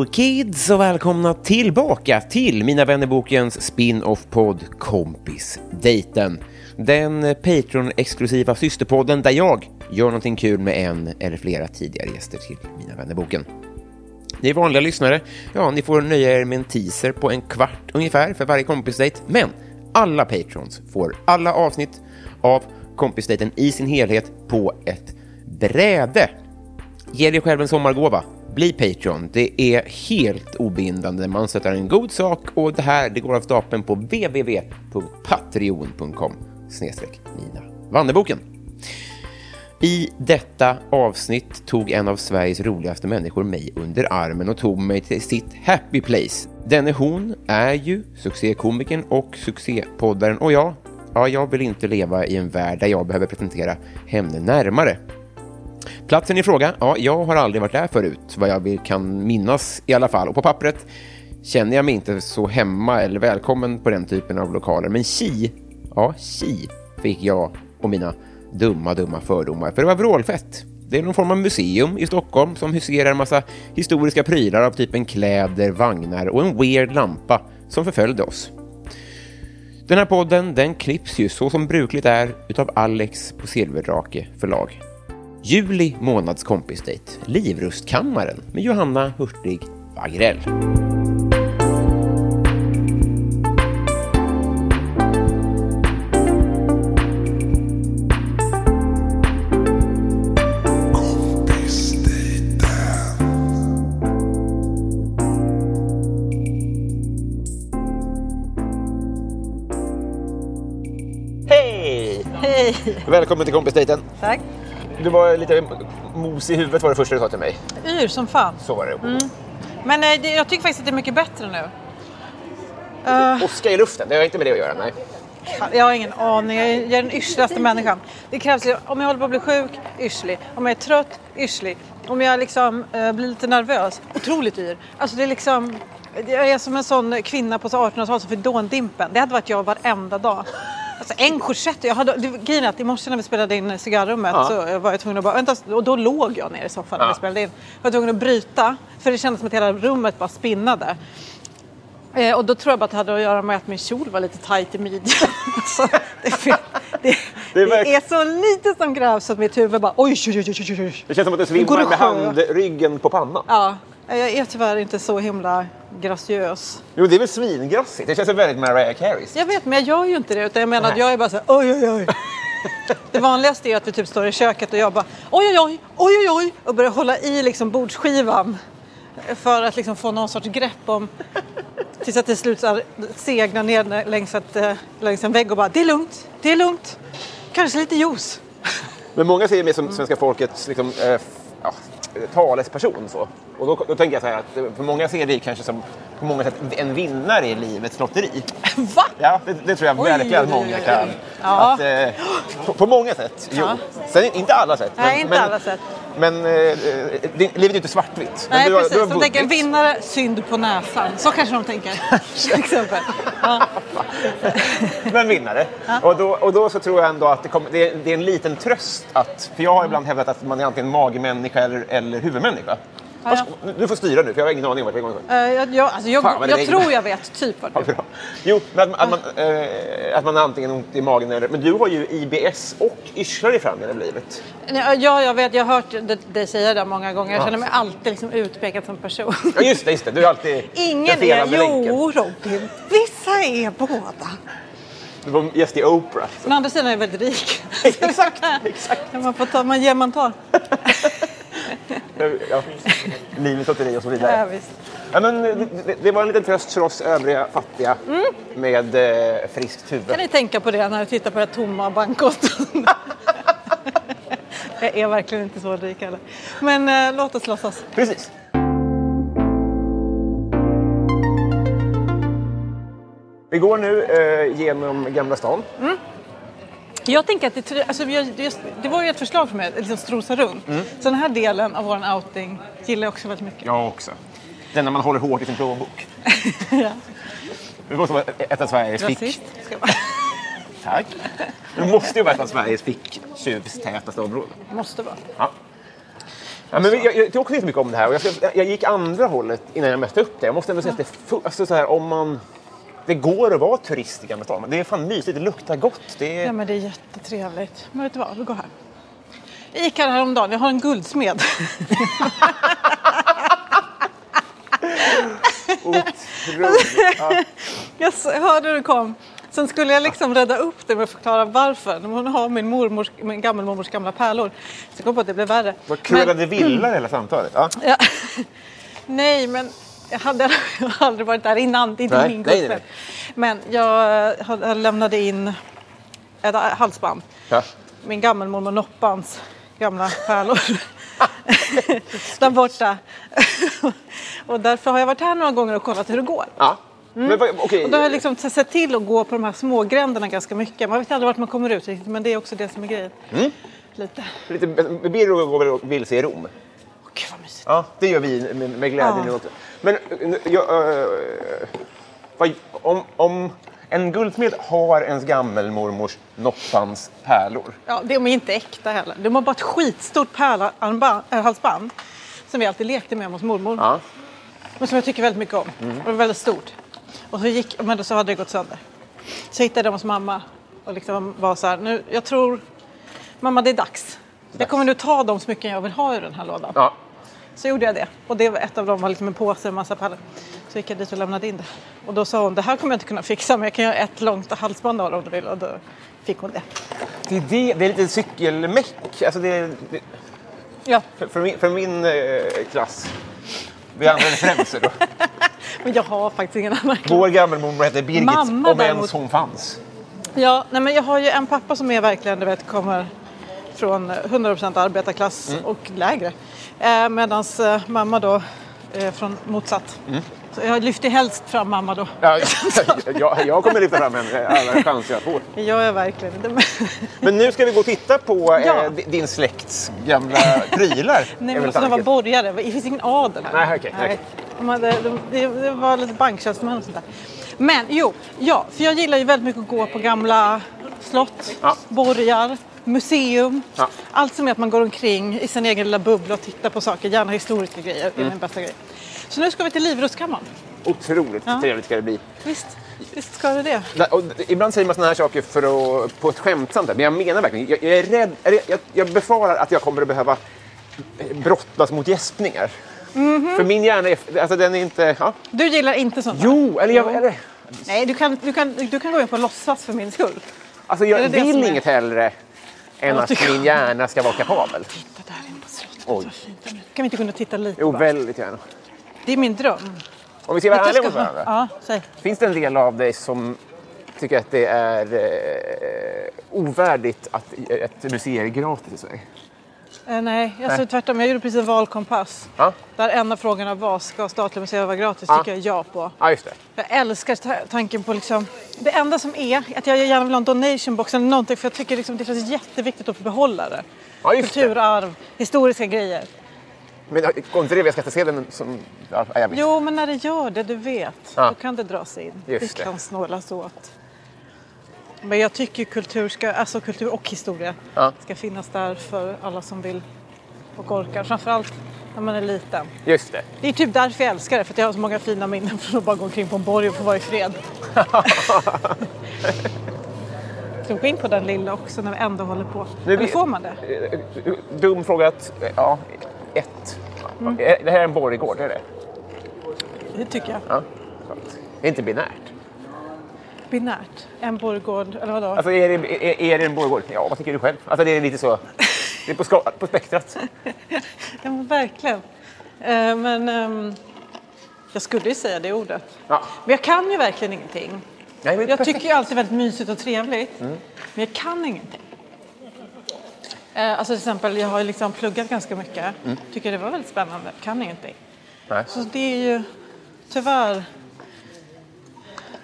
Hello kids och välkomna tillbaka till Mina vännerbokens spin-off-podd Kompisdejten. Den Patreon-exklusiva systerpodden där jag gör någonting kul med en eller flera tidigare gäster till Mina vännerboken. Ni vanliga lyssnare, ja, ni får nöja er med en teaser på en kvart ungefär för varje kompisdejt, men alla patrons får alla avsnitt av kompisdejten i sin helhet på ett bräde. Ge dig själv en sommargåva. Bli Patreon. Det är helt obindande. Man sätter en god sak och det här det går av stapeln på www.patreon.com snedstreck Nina Vanderboken. I detta avsnitt tog en av Sveriges roligaste människor mig under armen och tog mig till sitt happy place. Denne hon är ju succékomikern och succépoddaren och jag, ja, jag vill inte leva i en värld där jag behöver presentera henne närmare. Platsen i fråga, ja, jag har aldrig varit där förut, vad jag kan minnas i alla fall. Och på pappret känner jag mig inte så hemma eller välkommen på den typen av lokaler. Men chi, ja, chi fick jag och mina dumma, dumma fördomar. För det var vrålfett. Det är någon form av museum i Stockholm som huserar en massa historiska prylar av typen kläder, vagnar och en weird lampa som förföljde oss. Den här podden den klipps ju så som brukligt är utav Alex på Silverdrake förlag. Juli månads kompisdejt, Livrustkammaren med Johanna Hurtig Wagrell. Hej! Hej! Välkommen till kompisdejten. Tack. Du var lite mos i huvudet var det första du sa till mig. Yr som fan. Så var det. Men eh, det, jag tycker faktiskt att det är mycket bättre nu. Uh, i luften, det har inte med det att göra. Nej. jag har ingen aning, jag är, den yrslaste människan. Det krävs, ju- om jag håller på att bli sjuk, yrslig. Om jag är trött, yrslig. Om jag liksom eh, blir lite nervös, otroligt yr. Alltså det är liksom, jag är som en sån kvinna på 1800-talet som fick dåndimpen. Det hade varit jag varenda dag. Alltså en korsett. Jag hade, det, grejen är att i morse när vi spelade in cigarrummet Ja. så var jag tvungen att bara, vänta, och då låg jag ner i soffan när Ja. vi spelade in. Jag var tvungen att bryta för det kändes som att hela rummet bara spinnade. Eh, och då tror jag bara att det hade att göra med att min kjol var lite tajt i midjan. det, det, Det det, är så lite som krävs att mitt huvud bara oj, oj, oj, oj, oj. Det känns som att du går svimmar det med handryggen på pannan. Ja, jag är tyvärr inte så himla graciös. Jo, det är väl svingrassigt. Det känns väldigt Mariah Carey. Jag vet, men jag gör ju inte det. Utan jag menar att Nej. jag är bara så här, oj, oj, oj. Det vanligaste är att vi typ står i köket och jag bara oj, oj, oj, oj, oj, oj och börjar hålla i liksom bordsskivan för att liksom få någon sorts grepp om tills jag till slut segnar ner längs, ett, eh, längs en vägg och bara det är lugnt, det är lugnt. Kanske lite juice. Men många ser mig som svenska folkets liksom, f- ja, talesperson. Så. Och då, då tänker jag så här att eh, för många ser dig kanske som på många sätt en vinnare i livets lotteri. Va? Ja, det, det tror jag Oj, verkligen oj, många oj. kan. Ja. Att, eh, på, på många sätt, jo. Ja. Sen inte alla sätt. Nej, inte alla sätt. Men eh, det, livet är inte svartvitt. Nej, du har- precis. du har De tänker en vinnare, synd på näsan. Så kanske de tänker. Till exempel. Ja. Men vinnare. Och, då, och då så tror jag ändå att det, kommer, det, är, det är en liten tröst att, för jag har ibland hävdat att man är antingen magmänniska eller, eller huvudmänniska. Ja, ja. Du får styra nu, för jag har ingen aning om vart vi går. Eh, Jag, jag, alltså jag, Fan, jag tror jag vet typ Ja, det är. bra. Jo, men att, att, man, eh, att man antingen ont i magen eller... Men du har ju IBS och yrslar i framtiden livet. Ja, jag vet. Jag har hört dig säga det många gånger. Jag känner mig alltid liksom utpekad som person. Ja, just det. Just det. Du är alltid Ingen är... Jo, Robin. Vissa är båda. Du var gäst i Oprah. Så. Men andra sidan är jag väldigt rik. exakt, exakt. Man får ta, man ger, man tar. Ja. Livets lotteri och så vidare. Ja, visst. Ja, men det, det, var en liten tröst för oss övriga fattiga med eh, friskt huvud. Kan ni tänka på det när ni tittar på det tomma bankkonton? jag är verkligen inte så rik heller. Men eh, låt oss låtsas. Precis. Vi går nu eh, genom Gamla stan. Jag tänker att det, alltså, det, var ju ett förslag för mig att liksom strosa runt. Så den här delen av vår outing gillar jag också väldigt mycket. Jag också. Den när man håller hårt i sin plånbok. Ja. Det måste vara ett av Sveriges fick... Tack. Det måste ju vara ett av Sveriges ficktjuvstätaste områden. Måste vara. Ja. Ja, men jag, jag tycker också inte mycket om det här. Jag, jag gick andra hållet innan jag mötte upp det. Jag måste ändå säga att det, alltså, så här, om man, det går att vara turist i Gamla stan. Det är fan mysigt, det luktar gott. Det är... Ja, men det är jättetrevligt. Men vet du vad, vi går här. Jag gick här häromdagen, jag har en guldsmed. Otroligt. Ja. Jag hörde hur du kom. Sen skulle jag liksom rädda upp det med att förklara varför. Hon har min, mormors, min gammelmormors gamla pärlor. Så jag kom på att det blev värre. Vad kul att det villar hela samtalet. Ja. Ja. Nej, men jag hade jag har aldrig varit där innan. Det är inte Nej, min guldsmed. Men jag, eh, lämnade in ett halsband. Ja. Min gammelmormor Noppans gamla pärlor. där borta. och därför har jag varit här några gånger och kollat hur det går. Ja. Men, vad- okej. Och då har jag liksom sett till att gå på de här små gränderna ganska mycket. Man vet aldrig vart man kommer ut riktigt, men det är också det som är grejen. Mm. Lite. Lite, Birro går vilse i Rom? Gud vad mysigt. Ja, det gör vi med, med glädje nu också. Men eh, jag, eh, vad, om, om en guldsmed har ens gammelmormors Noppans pärlor. Ja, de är inte äkta heller. De har bara ett skitstort pärlhalsband som vi alltid lekte med hos mormor. Ja. Mm. Men som jag tycker väldigt mycket om. Och det var väldigt stort. Och så, gick, men så hade det gått sönder. Så hittade jag hos mamma och liksom var så här, nu, jag tror, mamma det är dags. Jag kommer nu ta de smycken jag vill ha ur den här lådan. Ja. Så gjorde jag det. Och det var ett av dem var liksom en påse med massa pärlor. Så gick jag dit och lämnade in det. Och då sa hon, det här kommer jag inte kunna fixa men jag kan göra ett långt halsband av det om du vill. Och då fick hon det. Det, är det, det är lite cykelmeck. Alltså det, det, Ja, för, för min, för min eh, klass. Vi använder referenser då. men jag har faktiskt ingen annan. Vår gammelmormor hette Birgit, Mamma om däremot- ens hon fanns. Ja, nej, men jag har ju en pappa som är verkligen, du vet, kommer från 100% arbetarklass Mm. och lägre. Eh, Medan eh, mamma då är från motsatt. Så jag lyfter helst fram mamma då. Mm. Ja, jag, jag kommer lyfta fram henne alla chanser jag får. Jag verkligen inte. Men nu ska vi gå och titta på eh, Ja. di- din släkts gamla prylar. Nej, är men alltså, de var borgare. Det finns ingen adel här. Nej, okej, okej. De hade, de, det var lite banktjänstemän och sånt där. Men jo, ja, för jag gillar ju väldigt mycket att gå på gamla slott, Ja. borgar, museum. Ja. Allt som är att man går omkring i sin egen lilla bubbla och tittar på saker. Gärna historiska grejer, det är min bästa grej. Så nu ska vi till Livrustkammaren. Otroligt Ja. trevligt ska det bli. Visst, visst ska det det. Och ibland säger man såna här saker för att, på ett skämtsamt sätt, men jag menar verkligen, jag, jag är rädd, jag, jag befarar att jag kommer att behöva brottas mot gäspningar. Mhm. För min hjärna är, alltså den är inte, ja. Du gillar inte sånt? Jo, eller jag, eller, Nej, du kan, du, kan, du kan gå in på låtsas för min skull. alltså jag vill som är- inget hellre än att min hjärna ska vara kapabel. Titta där inne på slottet, Oj. vad fint. Kan vi inte gå in och titta lite Jo, bara? väldigt gärna. Det är min dröm. Om vi ska vara ärliga mot varandra. Ja, säg. Finns det en del av dig som tycker att det är eh, ovärdigt att ett museum är gratis i Sverige? Eh, nej, alltså Nej. tvärtom. Jag gjorde precis en valkompass. Ja. Där en av frågorna var, ska statliga museer vara gratis? Ja. tycker jag ja på. Ja, just det. Jag älskar ta- tanken på liksom, det enda som är att jag gärna vill ha en donation box eller någonting för jag tycker liksom det känns jätteviktigt att få behålla det. Ja, just det. Kulturarv, historiska grejer. Men går inte det via skattsedeln som... Ja, jag. Jo, men när det gör det, du vet, Ja. då kan det dras in. Just det det. kan snålas åt. Men jag tycker kultur, ska, alltså kultur och historia Ja. ska finnas där för alla som vill och orkar. Framförallt när man är liten. Just det. Det är typ därför jag älskar det, för att jag har så många fina minnen från att bara gå omkring på en borg och få vara i fred. Gå in på den lilla också när vi ändå håller på? Nu Eller får man det? Eh, Dum fråga att... Ja, ett. Mm. Eh, Det här är en borggård, är det? Det tycker jag. Ja. Det är inte binärt. Binärt. En borggård, eller vadå? Alltså, är det, är, är det en borggård? Ja, vad tycker du själv? Alltså, det är lite så... Det är på, ska, på spektrat. Ja, verkligen. Eh, men ehm, jag skulle ju säga det ordet. Ja. Men jag kan ju verkligen ingenting. Nej, Jag perfekt. tycker ju alltid väldigt mysigt och trevligt. Men jag kan ingenting. Eh, alltså till exempel, jag har ju liksom pluggat ganska mycket. Tycker det var väldigt spännande. Kan ingenting. Nej. Så det är ju tyvärr,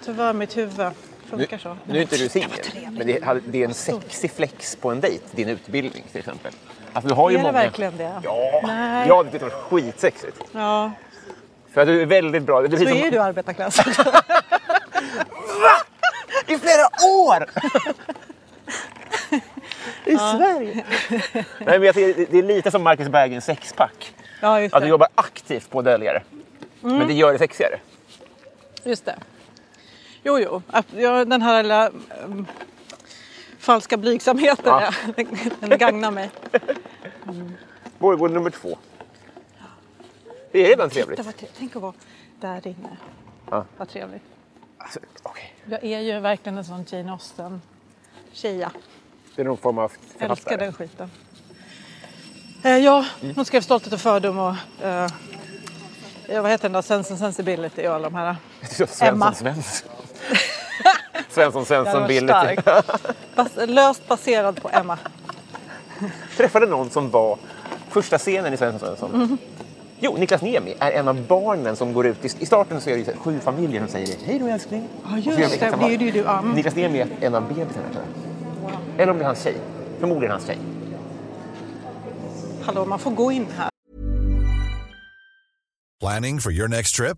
tyvärr mitt huvud funkar så. Nu är inte du singel, Det men det, det är en sexig flex på en dejt, din utbildning till exempel. Alltså, du har ju Är det många... verkligen det? Ja, Nej. jag tyckte det var skitsexigt. Ja, För att du är väldigt bra. Det är så precis är som... du arbetarklass. I flera år! I Sverige. Nej, men jag tycker det är lite som Marcus Bergens sexpack. ja, Att du det. jobbar aktivt på att dölja det. Men det gör det sexigare. Just det. Jo, jo. Den här lilla ehm, falska blygsamheten, Ja. ja. den, gagnar mig. Borggård nummer två. Det är redan trevligt. Det var tre- Tänk att vara där inne. Ja. Vad trevligt. Alltså, okej. Jag är ju verkligen en sån Jane Austen-tjeja. Det är någon form av författare. Älskar den skiten. Eh, ja, Mm. hon skrev Stolthet och fördom och eh, vad heter den då? Sense and Sensibility och alla de här. Svensson Emma. Svensson. Svensson Svensson Billy. Bas, löst baserad på Emma. Träffade någon som var första scenen i Svensson Svensson. Mm. Jo, Niklas Niemi är en av barnen som går ut. I, i starten så är det så sju familjer som säger hej då älskling. Ja, just det. Det är ju du. Ja. mm. Niklas Niemi är en av bebisarna tror jag. Eller om det är hans tjej. Förmodligen hans tjej. Hallå, man får gå in här. Planning for your next trip?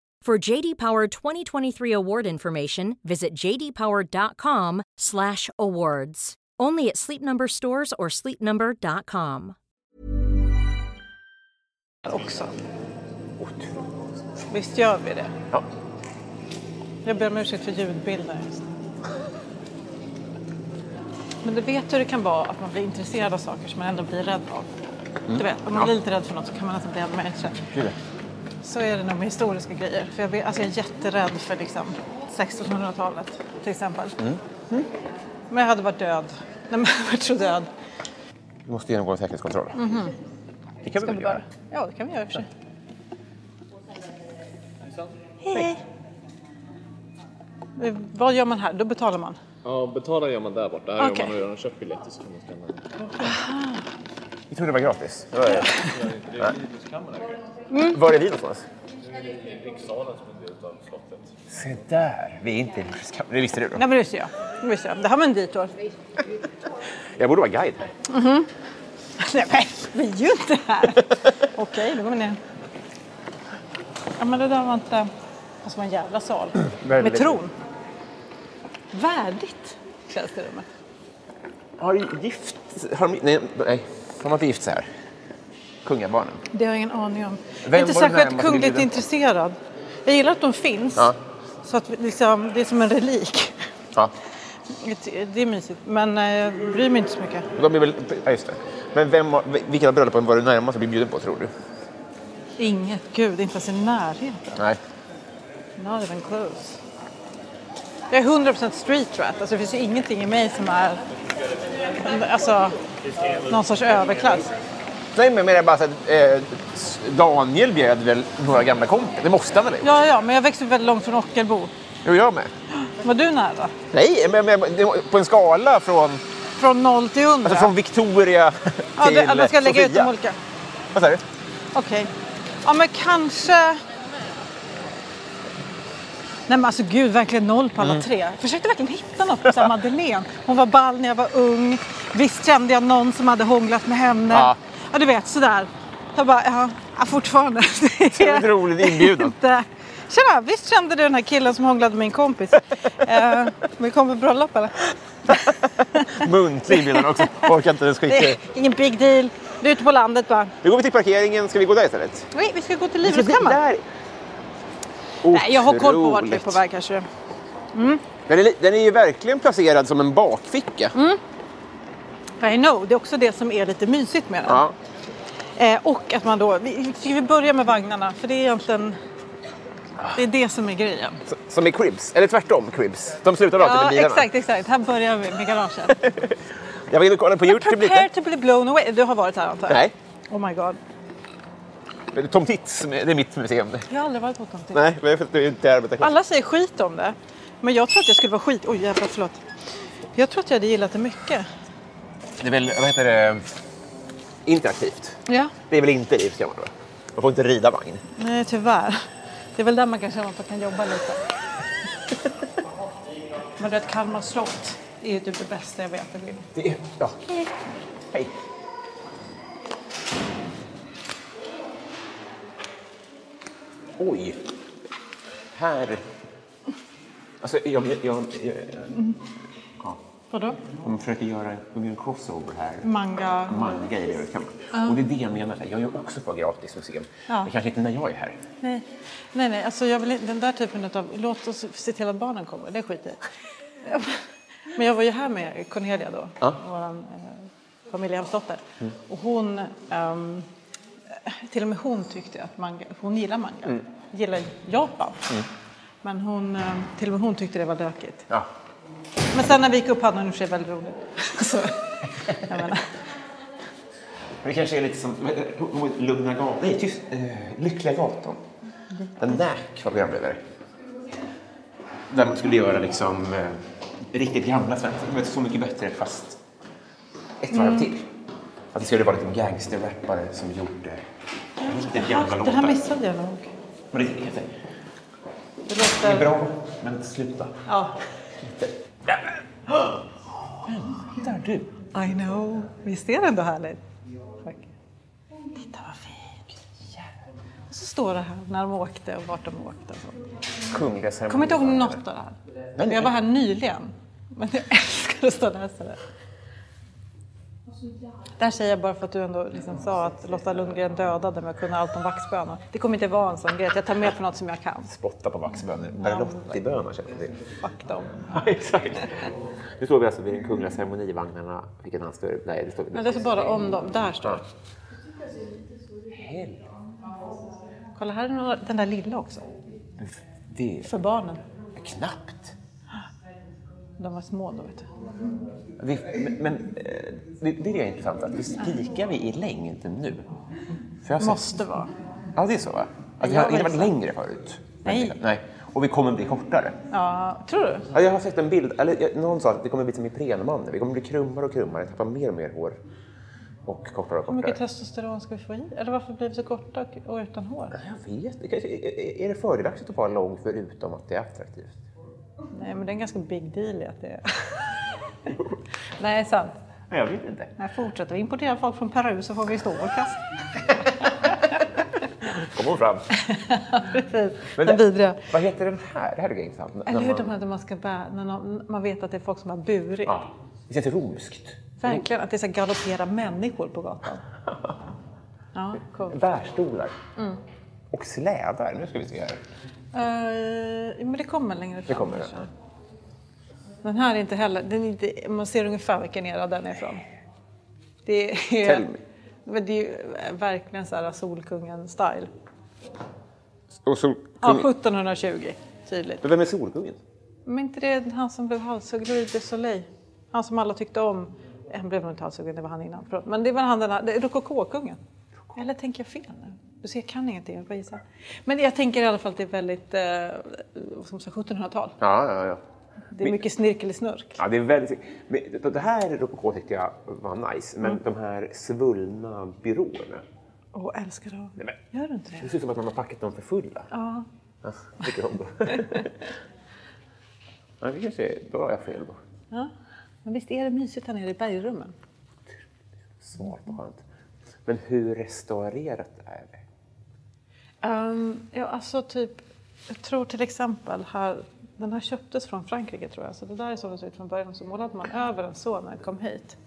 For JD Power 2023 award information, visit jdpower.com/awards. Only at Sleep Number stores or sleepnumber.com. också. Visst gör vi det? Ja. Jag ber om ursäkt för ljudbilder. Men du vet hur det kan vara att man blir intresserad av saker som man ändå blir rädd av. Du vet, om man blir lite rädd för något så kan man nästan bli ännu mer intresserad. Det. Så är det nog med historiska grejer. För jag, vet, alltså jag är jätterädd för liksom 1600-talet till exempel. Mm. Men jag hade varit död. Nej, men jag varit så död. Vi måste genomgå en säkerhetskontroll. Det kan vi Mhm. Ska väl vi göra? bara? Ja, det kan vi göra i och för sig. Hej. Eh, Vad gör man här? Då betalar man. Ja, betala gör man där borta. Här Okej. gör man redan köpt biljetter så kan man skanna. Vi trodde det var gratis. Det var, det. Det kan man äga. Mm. var är vi någonstans? Rikssalen som en del av slottet. Se där. Vi är inte i Rikskamp- Det visste du då? Nej, men det visste jag. Det visste jag. Det här var en detour. Jag borde vara guide här. Nej men vi är ju inte här. Okej, då går vi ner. Ja men det där var inte... Alltså var en jävla sal. Med tron. Värdigt känns det rummet. Har du gift... Har de, nej, nej, har man inte gift sig här? Kungabarnen? Det har jag ingen aning om. Vem är inte särskilt kungligt intresserad. Jag gillar att de finns. Ja. Så att liksom, det är som en relik. Ja. Det är mysigt. Men eh, jag bryr mig inte så mycket. De är väl... Ja, just det. Men vem, av bröllopen var du närmast att bli bjuden på, tror du? Inget. Gud, inte ens i närheten. Nej. Not even close. Jag är 100% street rat. Alltså det finns ju ingenting i mig som är alltså, någon sorts överklass. Nej, men menar bara så att eh, Daniel bjöd väl några gamla kompisar? Det måste han väl ha gjort? Ja, ja, men jag växte upp väldigt långt från Ockelbo. Jo, jag med. Var du nära? Nej, men, men på en skala från, Från 0 till 100? alltså från Victoria till ja, det, man ska lägga ut Sofia. de olika. Vad sa du? Okej. Ja, men kanske... Nej men alltså gud, verkligen noll på Mm. alla tre. Jag försökte verkligen hitta något på Madeleine. Hon var ball när jag var ung. Visst kände jag någon som hade hånglat med henne. Ja. Ja, du vet sådär. Jag bara, ja, ja fortfarande. Det var en rolig inbjudan. Inte... Tjena, visst kände du den här killen som hånglade med min kompis? eh, vi på bröllop eller? Muntlig inbjudan också. Orkar inte ens skicka. Det är ingen big deal. Du är ute på landet bara. Nu går vi till parkeringen. Ska vi gå där istället? Nej, vi ska gå till Livrustkammaren. Nej, jag har koll på vart vi är på väg kanske. Den är, den är ju verkligen placerad som en bakficka. Mm. I know, det är också det som är lite mysigt med den. Ja. Eh, och att man då, vi, ska vi börja med vagnarna? För det är egentligen det, är det som är grejen. S- Som i Cribs. Eller tvärtom, Cribs. De slutar alltid med Ja, bilarna. exakt, exakt. Här börjar vi med garaget. Jag var inne och kollade på Youtube Prepare lite. to be blown away. Du har varit här antar jag? Nej. Oh my god. Tom Tits, det är mitt museum. Jag har aldrig varit på någonting. Nej, men jag är inte arbetarklass. Alla säger skit om det. Men jag tror att jag skulle vara skit... Oj jävlar, förlåt. Jag tror att jag hade gillat det mycket. Det är väl, vad heter det, interaktivt. Ja. Det är väl inte livskammaren va? Man får inte rida vagn. Nej, tyvärr. Det är väl där man kan känna att man kan jobba lite. Men du vet, Kalmar slott är ju typ det bästa jag vet. Det är, ja. Hej. Oj. Här. Alltså, jag, jag, jag, jag, ja. Vadå? De försöker göra gör en crossover här. Manga. Manga i det kan man. Och det är det jag menar. Jag är ju också på gratis museum. Ja. Men kanske inte när jag är här. Nej, nej, nej. Alltså jag vill, den där typen av... Låt oss se till att barnen kommer. Det skiter jag. Men jag var ju här med Cornelia då, Ja. vår eh, familjehemsdotter. Och hon... ehm, till och med hon tyckte att manga... Hon gillar manga. Gillar Japan. Men hon, eh, till och med hon tyckte det var lökigt. Ja. Men sen när vi gick upp hade hon i och för sig väldigt roligt. Så, jag menar. Men det kanske är lite som det? Lugna gatan. Nej, tyst, eh, Lyckliga gatan. Den NÄK var programledare. Där man skulle göra liksom eh, riktigt gamla svenskar. Så mycket bättre fast ett varv till. Att det skulle vara lite gangsterrappare som gjorde riktigt gamla Det här låtar. missade jag nog. Men det heter Det det är bra, men sluta. Ja. Där du. I know. Visst är det ändå härligt? Tack. Titta vad fint. Och så står det här när de åkte och vart de åkte. Och. Kungliga ceremonier. Kommer inte ihåg något av det här. Jag var här nyligen. Men jag älskar att stå och läsa det. Där säger jag bara för att du ändå liksom sa att Lotta Lundgren dödade med att kunna allt om vaxbönor. Det kommer inte vara en sån grej. Jag tar med på något som jag kan. Spotta på vaxbönor. Berlotti-bönor känner jag till. Fuck dem. Ja, exakt. Nu står vi alltså vid den kungliga ceremonivagnarna. Vilken han står... Nej, det står... Men det står bara om dem. Där står det. Helvete. Kolla här är den där lilla också. Det För barnen. knappt. De var små då vet du. Vi, men men eh, det, det är det intressanta. Vi spikar vi i längd nu? För jag har sett- Måste vara. Ja, det är så va? Att vi har inte varit inte. längre förut? Nej. Nej. Och vi kommer bli kortare? Ja, tror du? Ja, jag har sett en bild, eller någon sa att det kommer bli som Iprenmannen. Vi kommer bli krummare och krummare, tappa mer och mer hår. Och kortare och Hur mycket kortare. testosteron ska vi få i? Eller varför blir vi så korta och- utan hår? Jag vet är- Är det fördelaktigt att vara lång förutom att det är attraktivt? Nej, men det är en ganska big deal att det. Nej, sant. Nej, jag vet inte. Nej, fortsätter vi importera folk från Peru så får vi stå vår kast. Kom hon fram. Precis. Men Den vidriga. Vad heter den här? Det här är intressant. Eller hur, man- de här där man ska bära, när man vet att det är folk som har burit. Ja, det känns romskt. Verkligen, att det är så här galopperar människor på gatan. Ja, coolt. Bärstolar. Och slädar. Nu ska vi se här. Eh, men det kommer längre fram. Det kommer, kanske. Den här är inte heller, den inte, man ser ungefär vilken era den är ifrån. Det är, men det är ju verkligen så här Solkungen-style. Och så, Ja, 1720, tydligt. Men vem är Solkungen? Men inte det han som blev halshuggen, Louis de Soleil? Han som alla tyckte om. Han blev nog inte halshuggen, det var han innan. Men det var han den här, det är rokokokungen. Eller tänker jag fel nu? Du ser, jag kan ingenting, jag bara gissar. Men jag tänker i alla fall att det är väldigt, eh, som sagt 1700-tal. Ja, ja, ja. Det är mycket snirkelisnurk. Ja, det är väldigt... Det här rokoko tyckte jag var nice, men de här svullna byråerna. Åh, älskar dem. Nej, Gör du inte Det det? ser ut som att man har packat dem för fulla. Ja. Ja, tycker om dem. ja, vi kan se. Då har jag fel då. ja. Men visst är det mysigt här nere i bergrummen? Svart och skönt. Men hur restaurerat är det? Um, ja, alltså typ, jag tror till exempel här, den här köptes från Frankrike tror jag, så det där är så det såg ut från början. Så målade man över den så när den kom hit.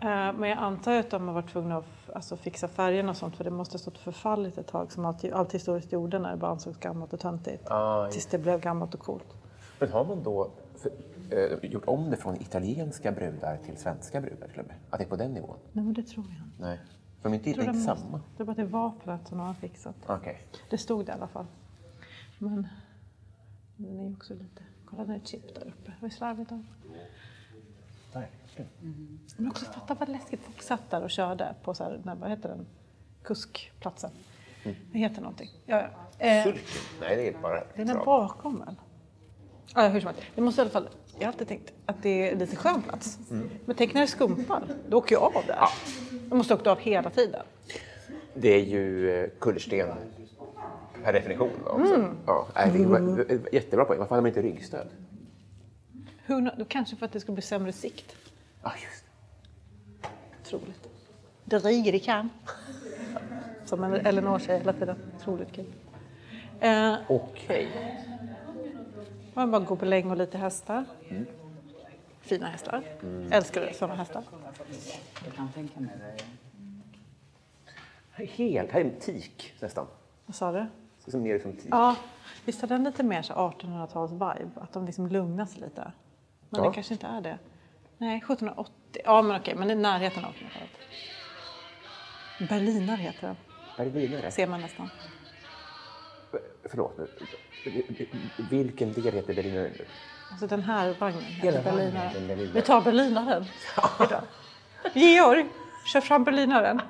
Eh, men jag antar att de har varit tvungna att alltså, fixa färgerna och sånt för det måste ha stått förfallit ett tag som allt, allt historiskt gjorde när det bara ansågs gammalt och töntigt. Ah, Tills det blev gammalt och coolt. Men har man då för, eh, gjort om det från italienska brudar till svenska brudar till och med? Att det är på den nivån? Nej men det tror jag inte. Nej. För är inte, Jag det är tror inte de måste- samma. Det är bara att det är vapnet som de har fixat. Okej. Det stod det i alla fall. Men den är ju också lite... Kolla, det är chip där uppe. Vad är slarvigt av. Verkligen. Men också fatta vad läskigt. Folk satt där och körde på så här, nej, vad heter den? Kuskplatsen. Det heter någonting. Ja, ja. Eh, Sulken? Nej, det är bara den är bakom väl? Ja, hur som helst. Det måste i alla fall... Jag har alltid tänkt att det är lite skön plats. Men tänk när det skumpar. Då åker jag av där. Ja. Jag måste åka av hela tiden. Det är ju eh, kullersten per definition. Också. Ja, nej, det var, jättebra poäng. Varför hade man inte ryggstöd? Hur, då kanske för att det skulle bli sämre sikt. Ja, just det. Otroligt. Det riger i kan. Som Elinor säger hela tiden. Otroligt kul. Eh, Okej. Man bara gobeläng och lite hästar. Fina hästar. Älskar sådana hästar. Jag kan tänka mig det. Helt, här är en tik nästan. Vad sa du? Som mer som tik. Ja, visst har den lite mer så 1800-tals-vibe? Att de liksom lugnar sig lite. Men Ja. det kanske inte är det. Nej, 1780. Ja, men okej, men det är närheten av 1800-talet. Berliner heter den, Berlinare. ser man nästan. Förlåt. men- Vilken del heter Berlinare nu? Alltså den här vagnen heter vagnen Berlinare. heter en berlinare. Vi tar Berlinaren idag. Georg, kör fram Berlinaren.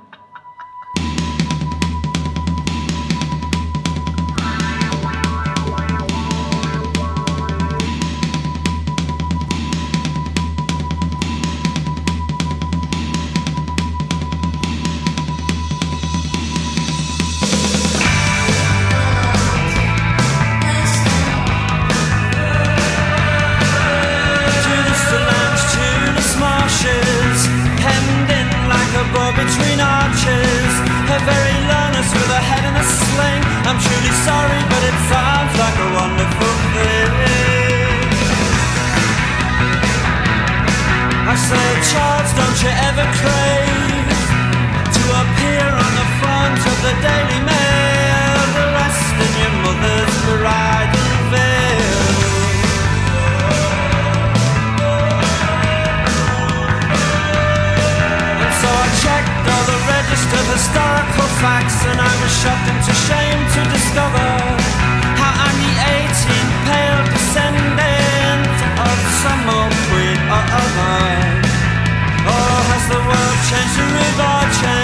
The crave to appear on the front of the Daily Mail, the in your mother's bridal veil. And so I checked all the registered historical facts, and I was shocked into shame to discover how I'm the 18th pale descendant of some old queen or other attention of our chance.